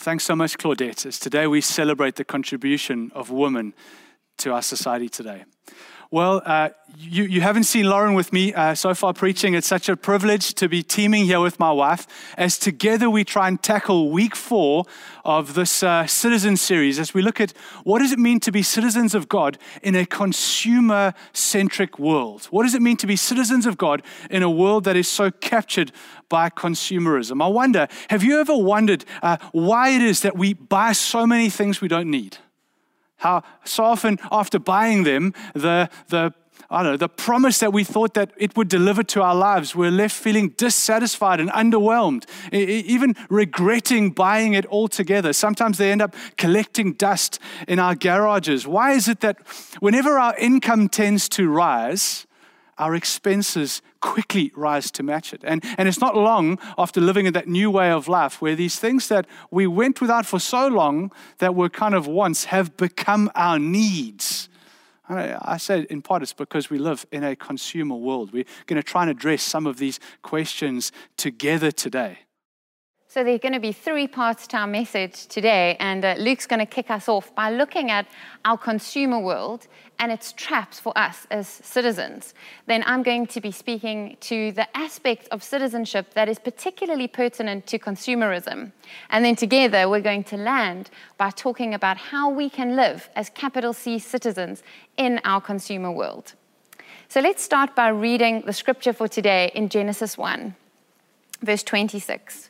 Thanks so much, Claudette, as today we celebrate the contribution of women to our society today. Well, uh, you, you haven't seen Lauren with me uh, so far preaching. It's such a privilege to be teaming here with my wife as together we try and tackle week four of this uh, citizen series as we look at what does it mean to be citizens of God in a consumer centric world? What does it mean to be citizens of God in a world that is so captured by consumerism? I wonder, have you ever wondered uh, why it is that we buy so many things we don't need? How so often after buying them, the, the, I don't know, the promise that we thought that it would deliver to our lives, we're left feeling dissatisfied and underwhelmed, even regretting buying it altogether. Sometimes they end up collecting dust in our garages. Why is it that whenever our income tends to rise, our expenses quickly rise to match it. And, and it's not long after living in that new way of life where these things that we went without for so long that were kind of wants have become our needs. I say in part it's because we live in a consumer world. We're going to try and address some of these questions together today. So, there are going to be three parts to our message today, and uh, Luke's going to kick us off by looking at our consumer world and its traps for us as citizens. Then, I'm going to be speaking to the aspect of citizenship that is particularly pertinent to consumerism. And then, together, we're going to land by talking about how we can live as capital C citizens in our consumer world. So, let's start by reading the scripture for today in Genesis 1, verse 26.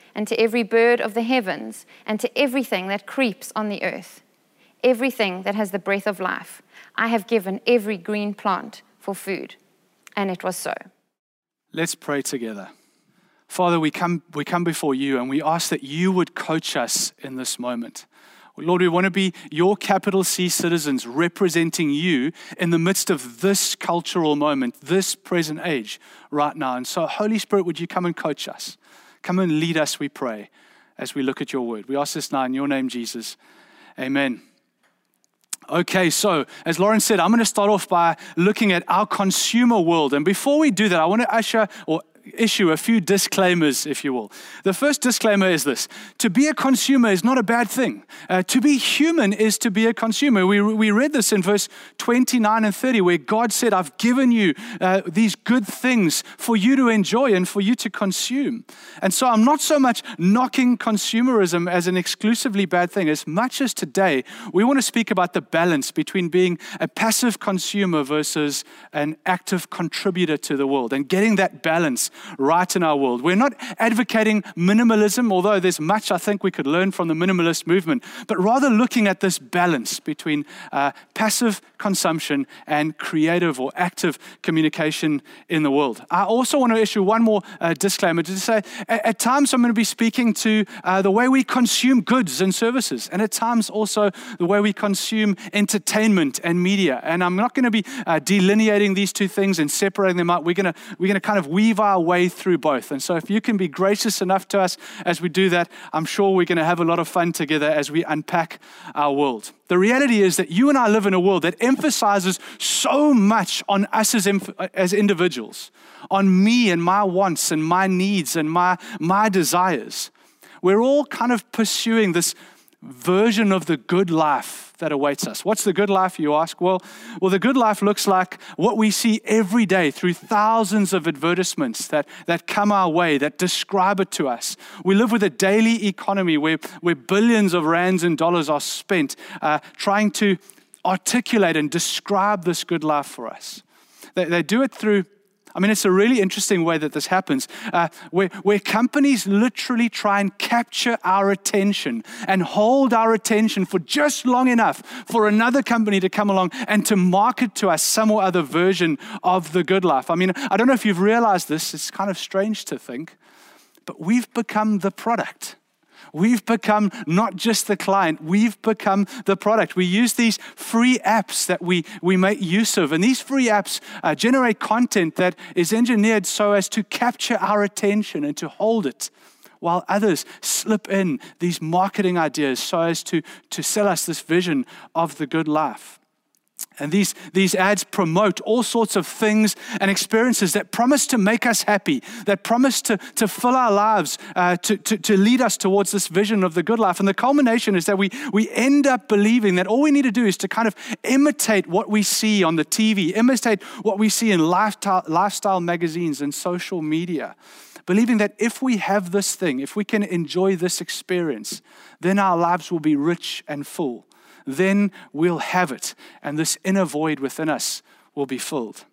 and to every bird of the heavens, and to everything that creeps on the earth, everything that has the breath of life, I have given every green plant for food. And it was so. Let's pray together. Father, we come, we come before you and we ask that you would coach us in this moment. Lord, we want to be your capital C citizens representing you in the midst of this cultural moment, this present age right now. And so, Holy Spirit, would you come and coach us? Come and lead us, we pray, as we look at your word. We ask this now in your name, Jesus. Amen. Okay, so as Lauren said, I'm going to start off by looking at our consumer world. And before we do that, I want to usher or issue a few disclaimers, if you will. The first disclaimer is this to be a consumer is not a bad thing. Uh, to be human is to be a consumer. We, we read this in verse 29 and 30, where God said, I've given you uh, these good things for you to enjoy and for you to consume. And so I'm not so much knocking consumerism as an exclusively bad thing, as much as today we want to speak about the balance between being a passive consumer versus an active contributor to the world and getting that balance right in our world. We're not advocating minimalism, although there's much I think we could learn from the minimalist movement, but rather looking at this balance between uh, passive consumption and creative or active communication in the world. I also want to issue one more uh, disclaimer to say at, at, times I'm going to be speaking to uh, the way we consume goods and services, and at times also the way we consume entertainment and media. And I'm not going to be uh, delineating these two things and separating them out. We're going to, we're going to kind of weave our way through both. And so, if you can be gracious enough to us as we do that, I'm sure we're going to have a lot of fun together as we unpack our world. The reality is that you and I live in a world that emphasizes so much on us as, as individuals, on me and my wants and my needs and my, my desires. We're all kind of pursuing this version of the good life that awaits us. What's the good life, you ask? Well, well, the good life looks like what we see every day through thousands of advertisements that, that come our way, that describe it to us. We live with a daily economy where, where billions of rands and dollars are spent uh, trying to articulate and describe this good life for us. They, they do it through I mean, it's a really interesting way that this happens, uh, where, where companies literally try and capture our attention and hold our attention for just long enough for another company to come along and to market to us some or other version of the good life. I mean, I don't know if you've realized this, it's kind of strange to think, but we've become the product. We've become not just the client, we've become the product. We use these free apps that we, we make use of, and these free apps uh, generate content that is engineered so as to capture our attention and to hold it. While others slip in these marketing ideas so as to, to sell us this vision of the good life. And these, these ads promote all sorts of things and experiences that promise to make us happy, that promise to, to fill our lives, uh, to, to, to lead us towards this vision of the good life. And the culmination is that we, we end up believing that all we need to do is to kind of imitate what we see on the TV, imitate what we see in lifestyle, lifestyle magazines and social media. Believing that if we have this thing, if we can enjoy this experience, then our lives will be rich and full then we'll have it, and this inner void within us will be filled.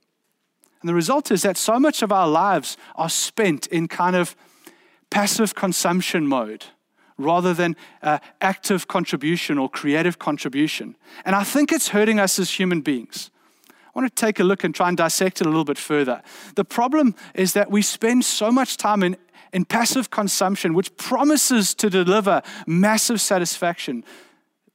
And the result is that so much of our lives are spent in kind of passive consumption mode rather than uh, active contribution or creative contribution. And I think it's hurting us as human beings. I want to take a look and try and dissect it a little bit further. The problem is that we spend so much time in, in passive consumption, which promises to deliver massive satisfaction,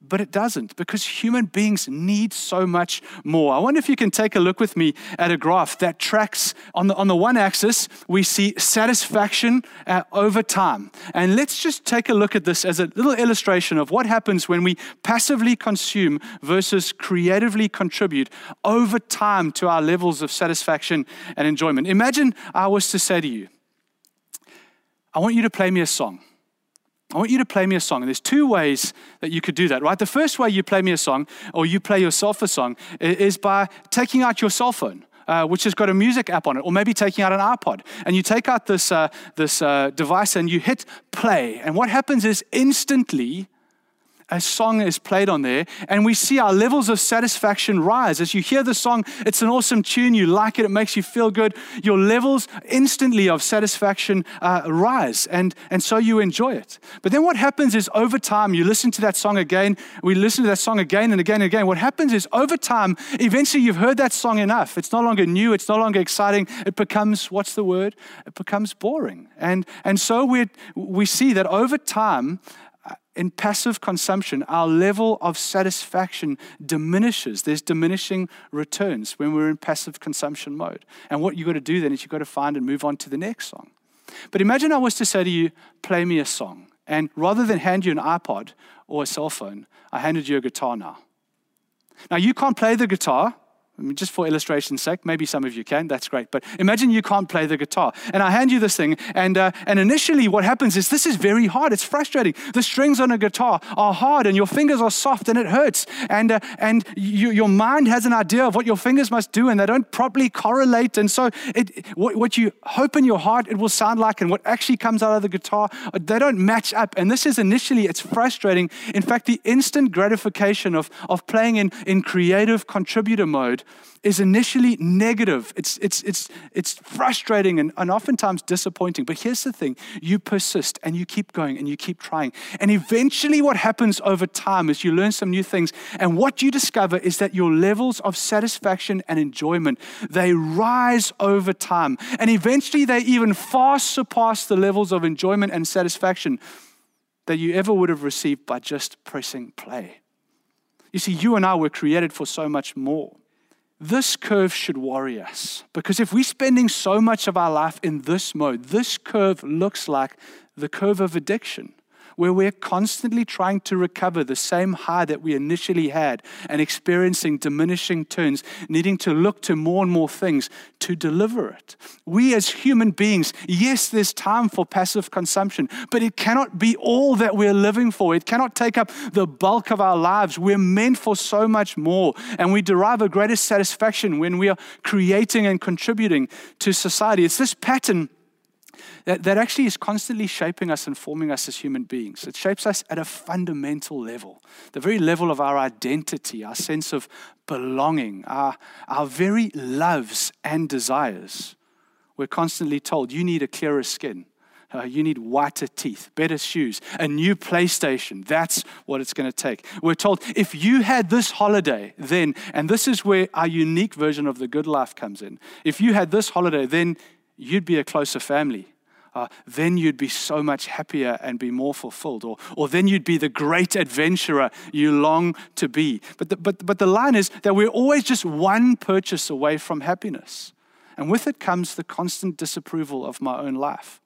but it doesn't because human beings need so much more. I wonder if you can take a look with me at a graph that tracks on the, on the one axis, we see satisfaction uh, over time. And let's just take a look at this as a little illustration of what happens when we passively consume versus creatively contribute over time to our levels of satisfaction and enjoyment. Imagine I was to say to you, I want you to play me a song. I want you to play me a song. And there's two ways that you could do that, right? The first way you play me a song or you play yourself a song is by taking out your cell phone. Uh, which has got a music app on it, or maybe taking out an iPod, and you take out this uh, this uh, device and you hit play, and what happens is instantly a song is played on there, and we see our levels of satisfaction rise. As you hear the song, it's an awesome tune, you like it, it makes you feel good. Your levels instantly of satisfaction uh, rise, and, and so you enjoy it. But then what happens is over time, you listen to that song again, we listen to that song again and again and again. What happens is over time, eventually you've heard that song enough. It's no longer new, it's no longer exciting. It becomes, what's the word? It becomes boring. And, and so we we see that over time, in passive consumption, our level of satisfaction diminishes. There's diminishing returns when we're in passive consumption mode. And what you've got to do then is you've got to find and move on to the next song. But imagine I was to say to you, play me a song. And rather than hand you an iPod or a cell phone, I handed you a guitar now. Now, you can't play the guitar, I mean, just for illustration's sake, maybe some of you can, that's great. But imagine you can't play the guitar. And I hand you this thing, and, uh, and initially what happens is this is very hard. It's frustrating. The strings on a guitar are hard, and your fingers are soft, and it hurts. And, uh, and you, your mind has an idea of what your fingers must do, and they don't properly correlate. And so it, what, what you hope in your heart it will sound like, and what actually comes out of the guitar, they don't match up. And this is initially, it's frustrating. In fact, the instant gratification of, of playing in, in creative contributor mode is initially negative. It's, it's, it's, it's frustrating and, and oftentimes disappointing. But here's the thing you persist and you keep going and you keep trying. And eventually, what happens over time is you learn some new things. And what you discover is that your levels of satisfaction and enjoyment, they rise over time. And eventually, they even far surpass the levels of enjoyment and satisfaction that you ever would have received by just pressing play. You see, you and I were created for so much more. This curve should worry us. Because if we're spending so much of our life in this mode, this curve looks like the curve of addiction where we're constantly trying to recover the same high that we initially had and experiencing diminishing turns, needing to look to more and more things to deliver it. We as human beings, yes, there's time for passive consumption, but it cannot be all that we're living for. It cannot take up the bulk of our lives. We're meant for so much more, and we derive a greater satisfaction when we are creating and contributing to society. It's this pattern that, that actually is constantly shaping us and forming us as human beings. It shapes us at a fundamental level, the very level of our identity, our sense of belonging, our, our very loves and desires. We're constantly told, you need a clearer skin. Uh, you need whiter teeth, better shoes, a new PlayStation. That's what it's going to take. We're told if you had this holiday, then, and this is where our unique version of the good life comes in. If you had this holiday, then you'd be a closer family. Uh, then you'd be so much happier and be more fulfilled. Or, or then you'd be the great adventurer you long to be. But the, but, but the line is that we're always just one purchase away from happiness. And with it comes the constant disapproval of my own life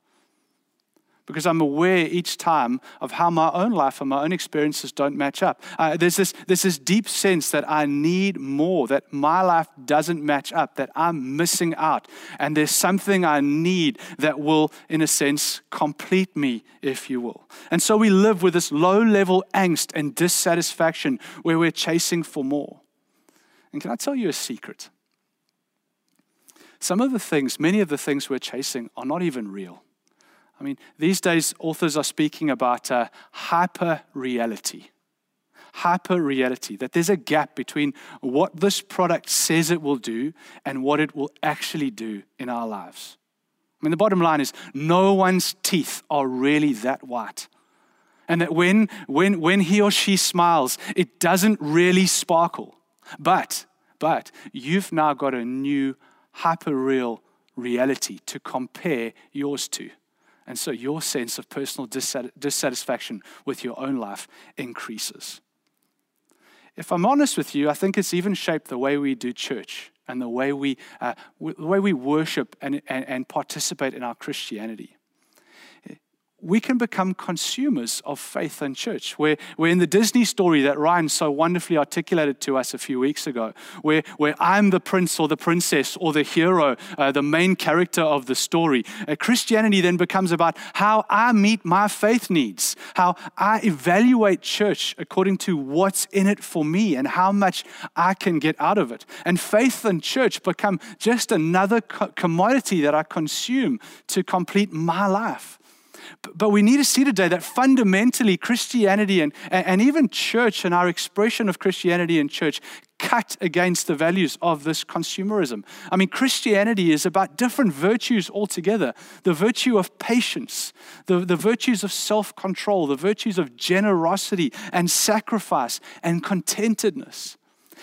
because I'm aware each time of how my own life and my own experiences don't match up. Uh, there's, this, there's this deep sense that I need more, that my life doesn't match up, that I'm missing out. And there's something I need that will, in a sense, complete me, if you will. And so we live with this low level angst and dissatisfaction where we're chasing for more. And can I tell you a secret? Some of the things, many of the things we're chasing, are not even real. I mean, these days, authors are speaking about uh, hyper reality. Hyper reality, that there's a gap between what this product says it will do and what it will actually do in our lives. I mean, the bottom line is no one's teeth are really that white. And that when, when, when he or she smiles, it doesn't really sparkle. But, but you've now got a new hyper real reality to compare yours to. And so your sense of personal dissatisfaction with your own life increases. If I'm honest with you, I think it's even shaped the way we do church and the way we, uh, the way we worship and, and, and participate in our Christianity we can become consumers of faith and church. Where, where in the Disney story that Ryan so wonderfully articulated to us a few weeks ago, where, where I'm the prince or the princess or the hero, uh, the main character of the story, uh, Christianity then becomes about how I meet my faith needs, how I evaluate church according to what's in it for me and how much I can get out of it. And faith and church become just another co- commodity that I consume to complete my life. But we need to see today that fundamentally Christianity and, and even church and our expression of Christianity in church cut against the values of this consumerism. I mean, Christianity is about different virtues altogether the virtue of patience, the, the virtues of self control, the virtues of generosity and sacrifice and contentedness.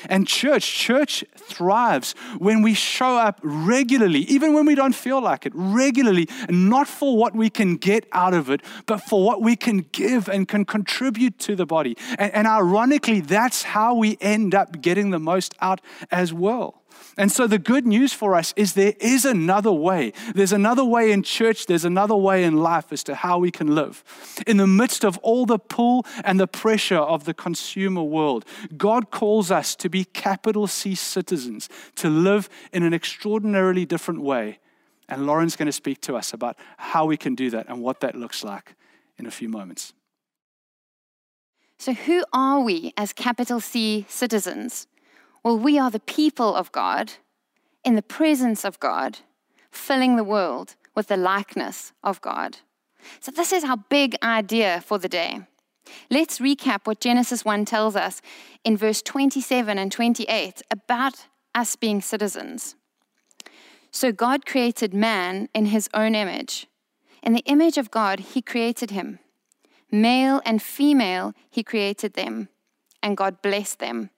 And church, church thrives when we show up regularly, even when we don't feel like it, regularly, not for what we can get out of it, but for what we can give and can contribute to the body. And, and ironically, that's how we end up getting the most out as well. And so the good news for us is there is another way. There's another way in church, there's another way in life as to how we can live. In the midst of all the pull and the pressure of the consumer world, God calls us to be capital C citizens, to live in an extraordinarily different way. And Lauren's going to speak to us about how we can do that and what that looks like in a few moments. So, who are we as capital C citizens? Well, we are the people of God in the presence of God, filling the world with the likeness of God. So, this is our big idea for the day. Let's recap what Genesis 1 tells us in verse 27 and 28 about us being citizens. So, God created man in his own image. In the image of God, he created him. Male and female, he created them, and God blessed them.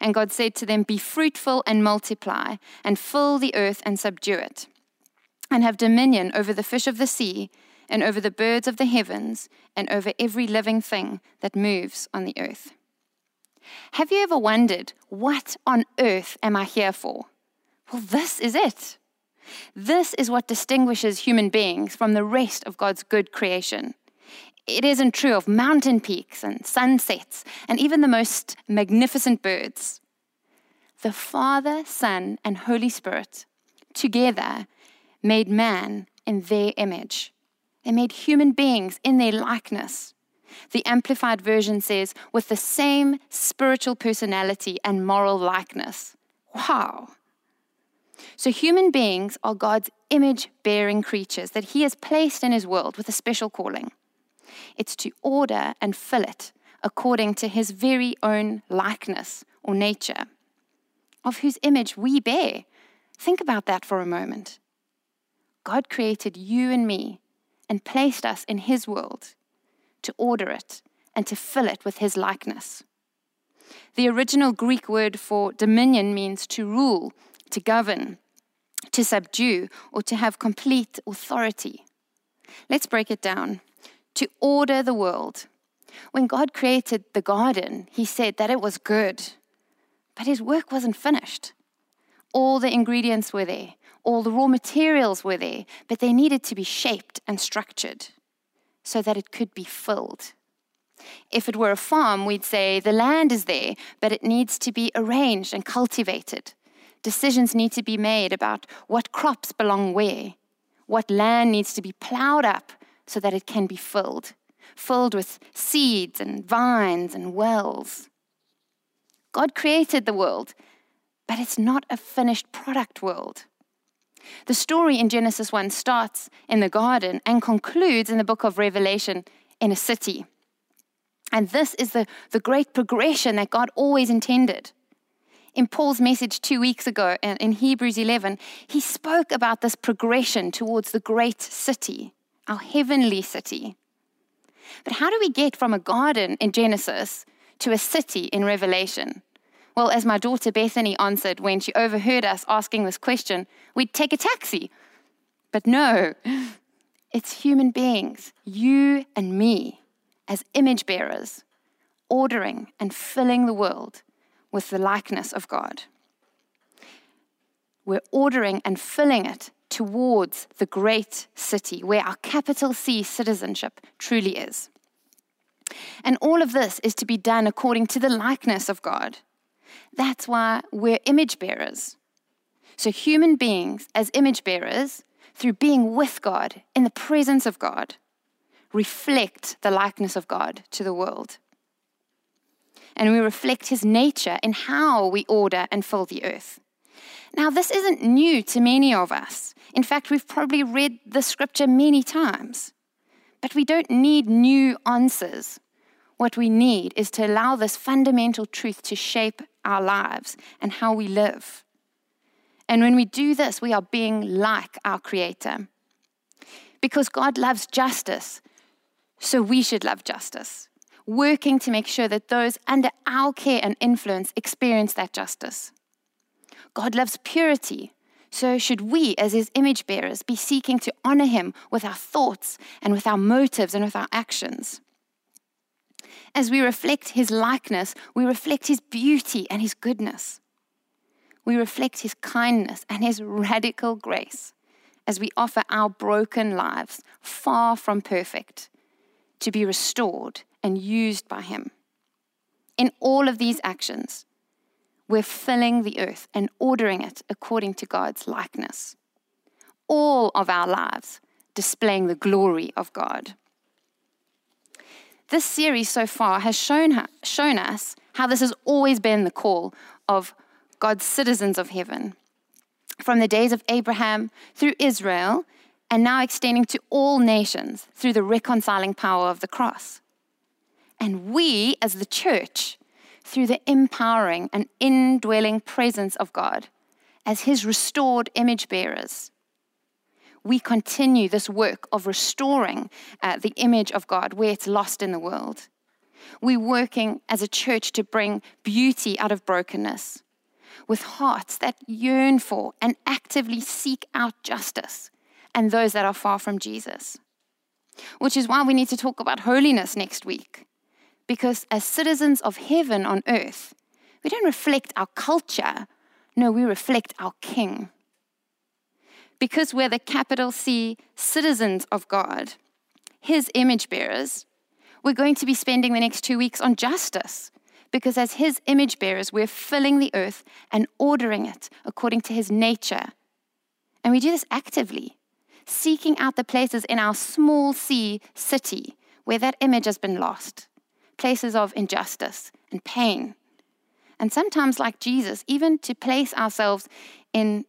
And God said to them, Be fruitful and multiply, and fill the earth and subdue it, and have dominion over the fish of the sea, and over the birds of the heavens, and over every living thing that moves on the earth. Have you ever wondered, What on earth am I here for? Well, this is it. This is what distinguishes human beings from the rest of God's good creation. It isn't true of mountain peaks and sunsets and even the most magnificent birds. The Father, Son, and Holy Spirit together made man in their image. They made human beings in their likeness. The Amplified Version says, with the same spiritual personality and moral likeness. Wow. So, human beings are God's image bearing creatures that He has placed in His world with a special calling. It's to order and fill it according to His very own likeness or nature, of whose image we bear. Think about that for a moment. God created you and me and placed us in His world to order it and to fill it with His likeness. The original Greek word for dominion means to rule, to govern, to subdue, or to have complete authority. Let's break it down. To order the world. When God created the garden, He said that it was good, but His work wasn't finished. All the ingredients were there, all the raw materials were there, but they needed to be shaped and structured so that it could be filled. If it were a farm, we'd say the land is there, but it needs to be arranged and cultivated. Decisions need to be made about what crops belong where, what land needs to be plowed up so that it can be filled, filled with seeds and vines and wells. God created the world, but it's not a finished product world. The story in Genesis 1 starts in the garden and concludes in the book of Revelation in a city. And this is the, the great progression that God always intended. In Paul's message two weeks ago in Hebrews 11, he spoke about this progression towards the great city, our heavenly city. But how do we get from a garden in Genesis to a city in Revelation? Well, as my daughter Bethany answered when she overheard us asking this question, we'd take a taxi. But no, it's human beings, you and me as image bearers, ordering and filling the world with the likeness of God. We're ordering and filling it towards the great city where our capital C citizenship truly is. And all of this is to be done according to the likeness of God. That's why we're image bearers. So, human beings, as image bearers, through being with God, in the presence of God, reflect the likeness of God to the world. And we reflect his nature in how we order and fill the earth. Now, this isn't new to many of us. In fact, we've probably read the scripture many times. But we don't need new answers. What we need is to allow this fundamental truth to shape our lives and how we live. And when we do this, we are being like our Creator. Because God loves justice, so we should love justice, working to make sure that those under our care and influence experience that justice. God loves purity, so should we, as his image bearers, be seeking to honor him with our thoughts and with our motives and with our actions. As we reflect his likeness, we reflect his beauty and his goodness. We reflect his kindness and his radical grace as we offer our broken lives, far from perfect, to be restored and used by Him. In all of these actions, we're filling the earth and ordering it according to God's likeness. All of our lives displaying the glory of God. This series so far has shown, shown us how this has always been the call of God's citizens of heaven. From the days of Abraham through Israel and now extending to all nations through the reconciling power of the cross. And we, as the church, through the empowering and indwelling presence of God, as his restored image bearers, we continue this work of restoring uh, the image of God where it's lost in the world. We're working as a church to bring beauty out of brokenness, with hearts that yearn for and actively seek out justice and those that are far from Jesus. Which is why we need to talk about holiness next week. Because as citizens of heaven on earth, we don't reflect our culture, no, we reflect our King. Because we're the capital C citizens of God, His image bearers, we're going to be spending the next two weeks on justice. Because as His image bearers, we're filling the earth and ordering it according to His nature. And we do this actively seeking out the places in our small c city where that image has been lost, places of injustice and pain. And sometimes, like Jesus, even to place ourselves in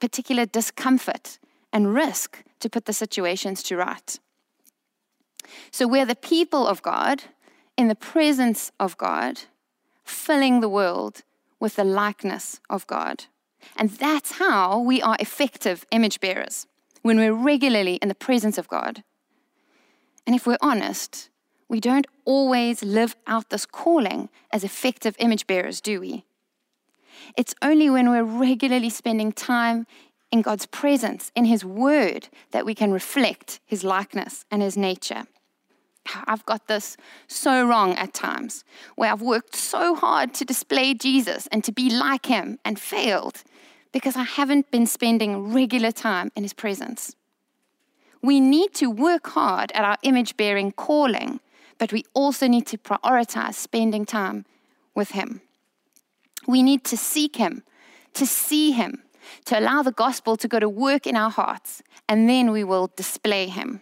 particular discomfort and risk to put the situations to right. So we're the people of God in the presence of God, filling the world with the likeness of God. And that's how we are effective image bearers, when we're regularly in the presence of God. And if we're honest, we don't always live out this calling as effective image bearers, do we? It's only when we're regularly spending time in God's presence, in His Word, that we can reflect His likeness and His nature. I've got this so wrong at times, where I've worked so hard to display Jesus and to be like Him and failed because I haven't been spending regular time in His presence. We need to work hard at our image bearing calling, but we also need to prioritize spending time with Him. We need to seek Him, to see Him, to allow the gospel to go to work in our hearts, and then we will display Him.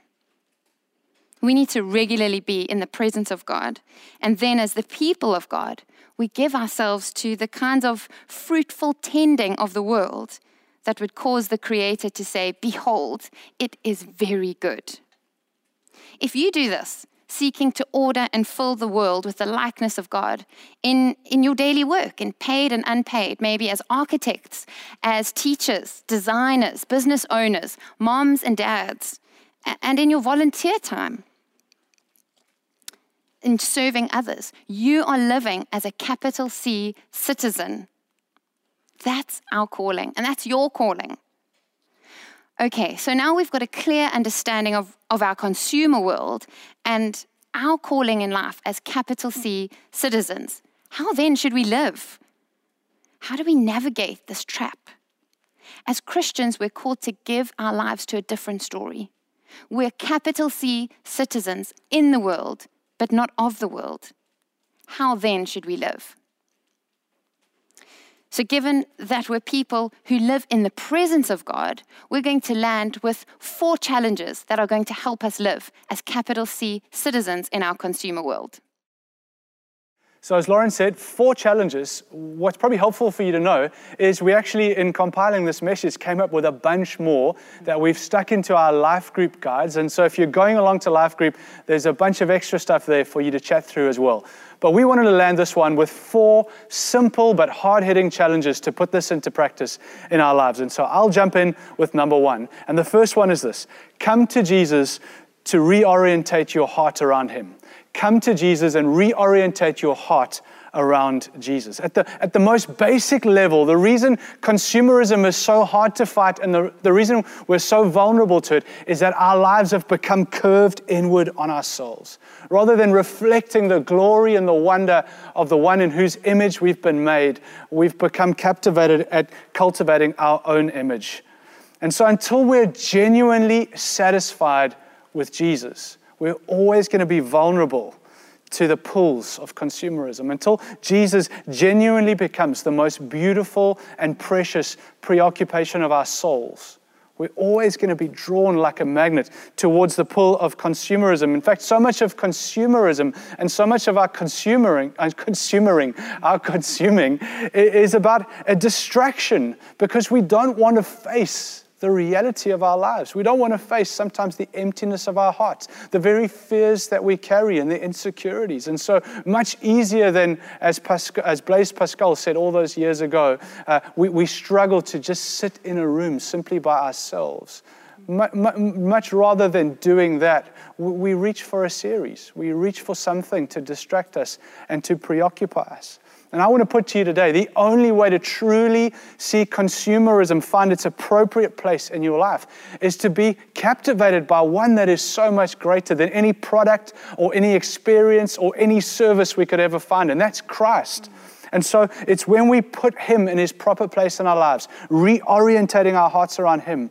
We need to regularly be in the presence of God. And then, as the people of God, we give ourselves to the kinds of fruitful tending of the world that would cause the Creator to say, Behold, it is very good. If you do this, seeking to order and fill the world with the likeness of God in, in your daily work, in paid and unpaid, maybe as architects, as teachers, designers, business owners, moms and dads, and in your volunteer time, in serving others. You are living as a capital C citizen. That's our calling, and that's your calling. Okay, so now we've got a clear understanding of, of our consumer world and our calling in life as capital C citizens. How then should we live? How do we navigate this trap? As Christians, we're called to give our lives to a different story. We're capital C citizens in the world, but not of the world. How then should we live? So, given that we're people who live in the presence of God, we're going to land with four challenges that are going to help us live as capital C citizens in our consumer world. So, as Lauren said, four challenges. What's probably helpful for you to know is we actually, in compiling this message, came up with a bunch more that we've stuck into our life group guides. And so, if you're going along to life group, there's a bunch of extra stuff there for you to chat through as well. But we wanted to land this one with four simple but hard hitting challenges to put this into practice in our lives. And so, I'll jump in with number one. And the first one is this come to Jesus to reorientate your heart around Him come to Jesus and reorientate your heart around Jesus. At the, at the most basic level, the reason consumerism is so hard to fight and the, the reason we're so vulnerable to it is that our lives have become curved inward on our souls. Rather than reflecting the glory and the wonder of the one in whose image we've been made, we've become captivated at cultivating our own image. And so until we're genuinely satisfied with Jesus, we're always going to be vulnerable to the pulls of consumerism until Jesus genuinely becomes the most beautiful and precious preoccupation of our souls. We're always going to be drawn like a magnet towards the pull of consumerism. In fact, so much of consumerism and so much of our consumering, uh, consumering, our consuming is about a distraction because we don't want to face the reality of our lives. We don't want to face sometimes the emptiness of our hearts, the very fears that we carry and the insecurities. And so, much easier than, as, Pascal, as Blaise Pascal said all those years ago, uh, we, we struggle to just sit in a room simply by ourselves. Much rather than doing that, we reach for a series. We reach for something to distract us and to preoccupy us. And I want to put to you today the only way to truly see consumerism find its appropriate place in your life is to be captivated by one that is so much greater than any product or any experience or any service we could ever find, and that's Christ. And so it's when we put Him in His proper place in our lives, reorientating our hearts around Him,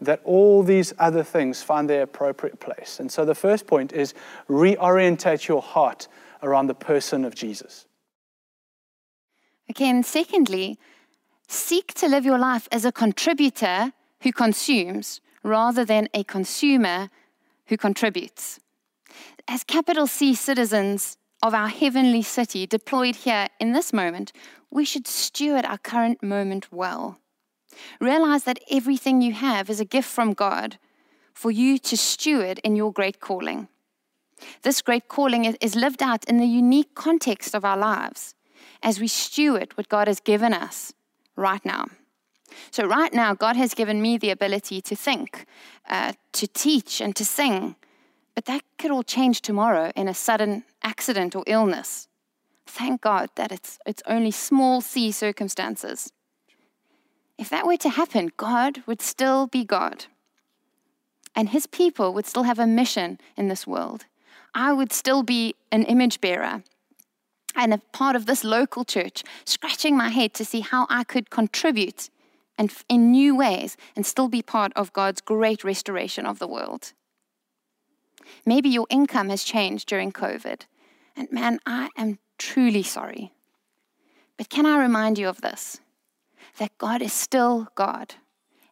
that all these other things find their appropriate place. And so the first point is reorientate your heart around the person of Jesus. Okay, and secondly, seek to live your life as a contributor who consumes rather than a consumer who contributes. As capital C citizens of our heavenly city deployed here in this moment, we should steward our current moment well. Realize that everything you have is a gift from God for you to steward in your great calling. This great calling is lived out in the unique context of our lives as we steward what God has given us right now. So, right now, God has given me the ability to think, uh, to teach, and to sing. But that could all change tomorrow in a sudden accident or illness. Thank God that it's, it's only small c circumstances. If that were to happen, God would still be God. And his people would still have a mission in this world. I would still be an image bearer and a part of this local church, scratching my head to see how I could contribute and in new ways and still be part of God's great restoration of the world. Maybe your income has changed during COVID. And man, I am truly sorry. But can I remind you of this? That God is still God,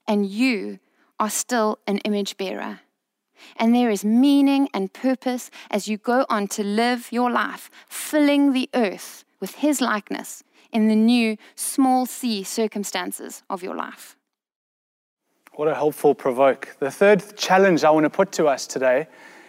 and you are still an image bearer. And there is meaning and purpose as you go on to live your life, filling the earth with His likeness in the new small c circumstances of your life. What a helpful provoke. The third challenge I want to put to us today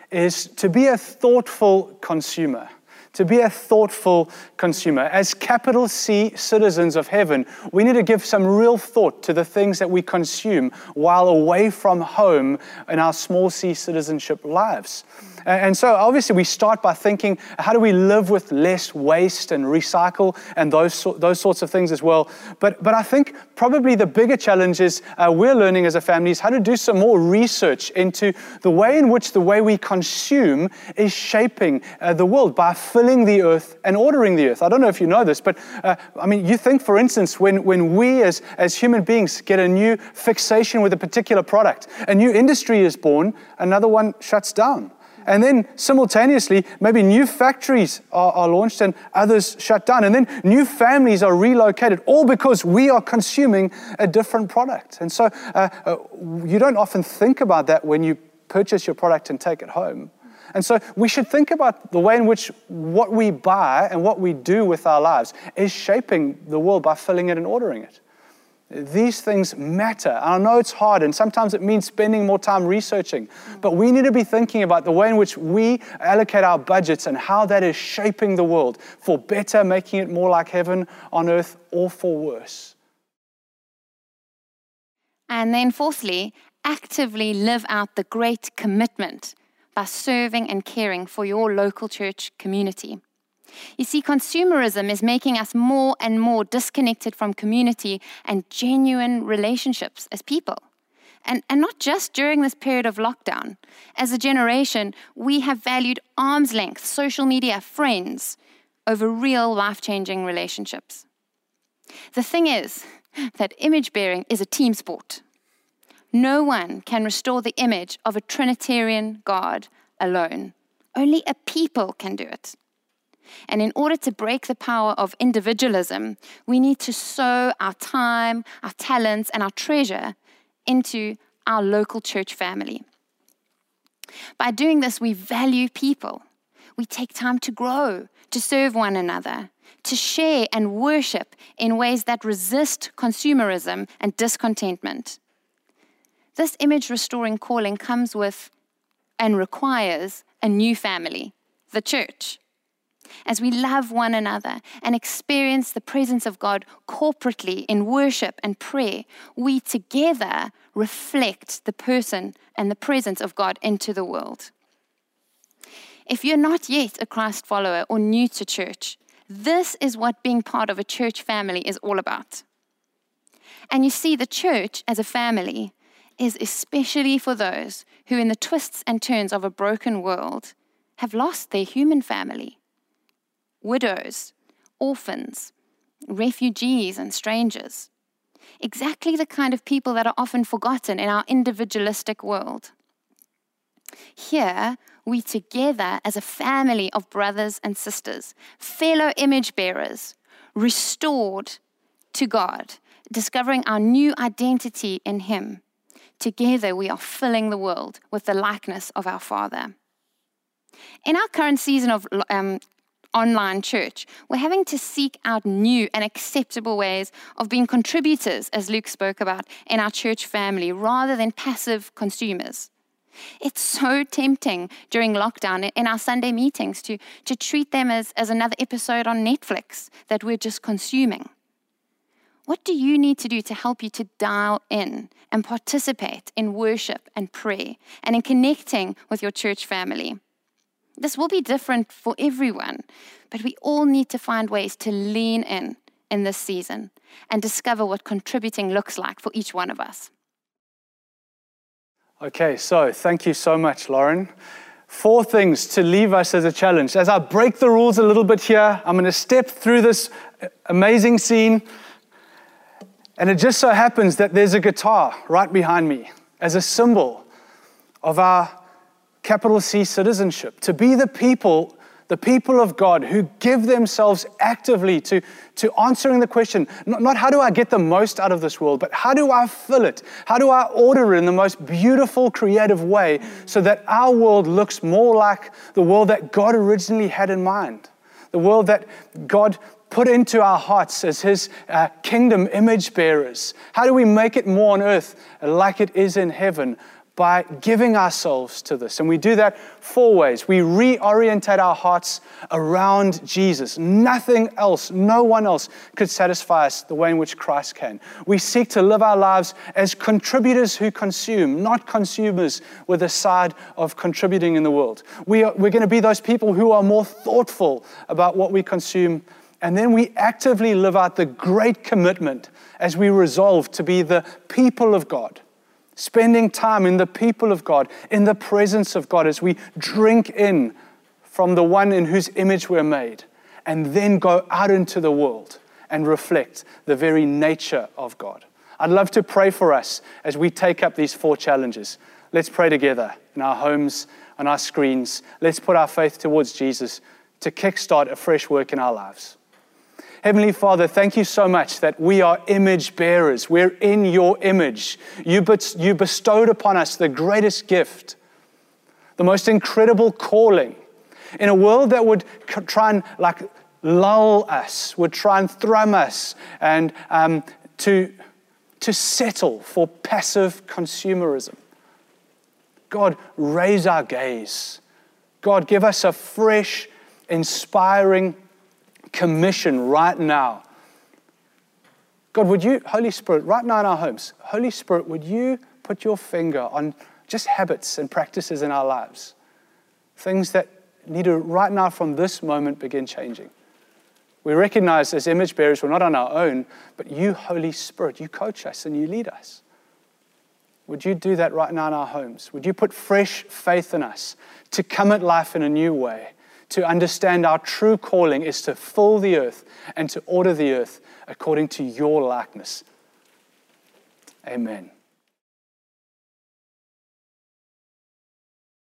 is to be a thoughtful consumer to be a thoughtful consumer. As capital C citizens of heaven, we need to give some real thought to the things that we consume while away from home in our small c citizenship lives. And so, obviously, we start by thinking how do we live with less waste and recycle and those, those sorts of things as well. But, but I think probably the bigger challenge is uh, we're learning as a family is how to do some more research into the way in which the way we consume is shaping uh, the world by filling the earth and ordering the earth. I don't know if you know this, but uh, I mean, you think, for instance, when, when we as, as human beings get a new fixation with a particular product, a new industry is born, another one shuts down. And then simultaneously, maybe new factories are, are, launched and others shut down. And then new families are relocated, all because we are consuming a different product. And so uh, uh, you don't often think about that when you purchase your product and take it home. And so we should think about the way in which what we buy and what we do with our lives is shaping the world by filling it and ordering it. These things matter. And I know it's hard, and sometimes it means spending more time researching. But we need to be thinking about the way in which we allocate our budgets and how that is shaping the world for better, making it more like heaven on earth, or for worse. And then, fourthly, actively live out the great commitment by serving and caring for your local church community. You see, consumerism is making us more and more disconnected from community and genuine relationships as people. And, and not just during this period of lockdown. As a generation, we have valued arm's length, social media, friends, over real life changing relationships. The thing is that image bearing is a team sport. No one can restore the image of a Trinitarian God alone. Only a people can do it. And in order to break the power of individualism, we need to sow our time, our talents, and our treasure into our local church family. By doing this, we value people. We take time to grow, to serve one another, to share and worship in ways that resist consumerism and discontentment. This image restoring calling comes with and requires a new family, the church as we love one another and experience the presence of God corporately in worship and prayer, we together reflect the person and the presence of God into the world. If you're not yet a Christ follower or new to church, this is what being part of a church family is all about. And you see, the church as a family is especially for those who, in the twists and turns of a broken world, have lost their human family widows, orphans, refugees, and strangers. Exactly the kind of people that are often forgotten in our individualistic world. Here, we together as a family of brothers and sisters, fellow image bearers, restored to God, discovering our new identity in Him. Together, we are filling the world with the likeness of our Father. In our current season of um, online church. We're having to seek out new and acceptable ways of being contributors, as Luke spoke about, in our church family rather than passive consumers. It's so tempting during lockdown in our Sunday meetings to, to treat them as, as another episode on Netflix that we're just consuming. What do you need to do to help you to dial in and participate in worship and prayer and in connecting with your church family? This will be different for everyone, but we all need to find ways to lean in in this season and discover what contributing looks like for each one of us. Okay, so thank you so much, Lauren. Four things to leave us as a challenge. As I break the rules a little bit here, I'm going to step through this uh, amazing scene and it just so happens that there's a guitar right behind me as a symbol of our capital C citizenship, to be the people, the people of God who give themselves actively to, to answering the question not, not how do I get the most out of this world, but how do I fill it? How do I order it in the most beautiful, creative way so that our world looks more like the world that God originally had in mind? The world that God put into our hearts as His uh, kingdom image bearers? How do we make it more on earth like it is in heaven? By giving ourselves to this. And we do that four ways. We reorientate our hearts around Jesus. Nothing else, no one else could satisfy us the way in which Christ can. We seek to live our lives as contributors who consume, not consumers with a side of contributing in the world. We are, we're going to be those people who are more thoughtful about what we consume and then we actively live out the great commitment as we resolve to be the people of God, spending time in the people of God, in the presence of God, as we drink in from the one in whose image we're made, and then go out into the world and reflect the very nature of God. I'd love to pray for us as we take up these four challenges. Let's pray together in our homes, on our screens. Let's put our faith towards Jesus to kickstart a fresh work in our lives. Heavenly Father, thank you so much that we are image bearers. We're in your image. You, you bestowed upon us the greatest gift, the most incredible calling. In a world that would try and like lull us, would try and thrum us, and um, to, to settle for passive consumerism. God, raise our gaze. God, give us a fresh, inspiring commission right now. God, would you, Holy Spirit, right now in our homes, Holy Spirit, would you put your finger on just habits and practices in our lives? Things that need to, right now, from this moment, begin changing. We recognize as image bearers, we're not on our own, but you, Holy Spirit, you coach us and you lead us. Would you do that right now in our homes? Would you put fresh faith in us to come at life in a new way? To understand our true calling is to fill the earth and to order the earth according to your likeness. Amen.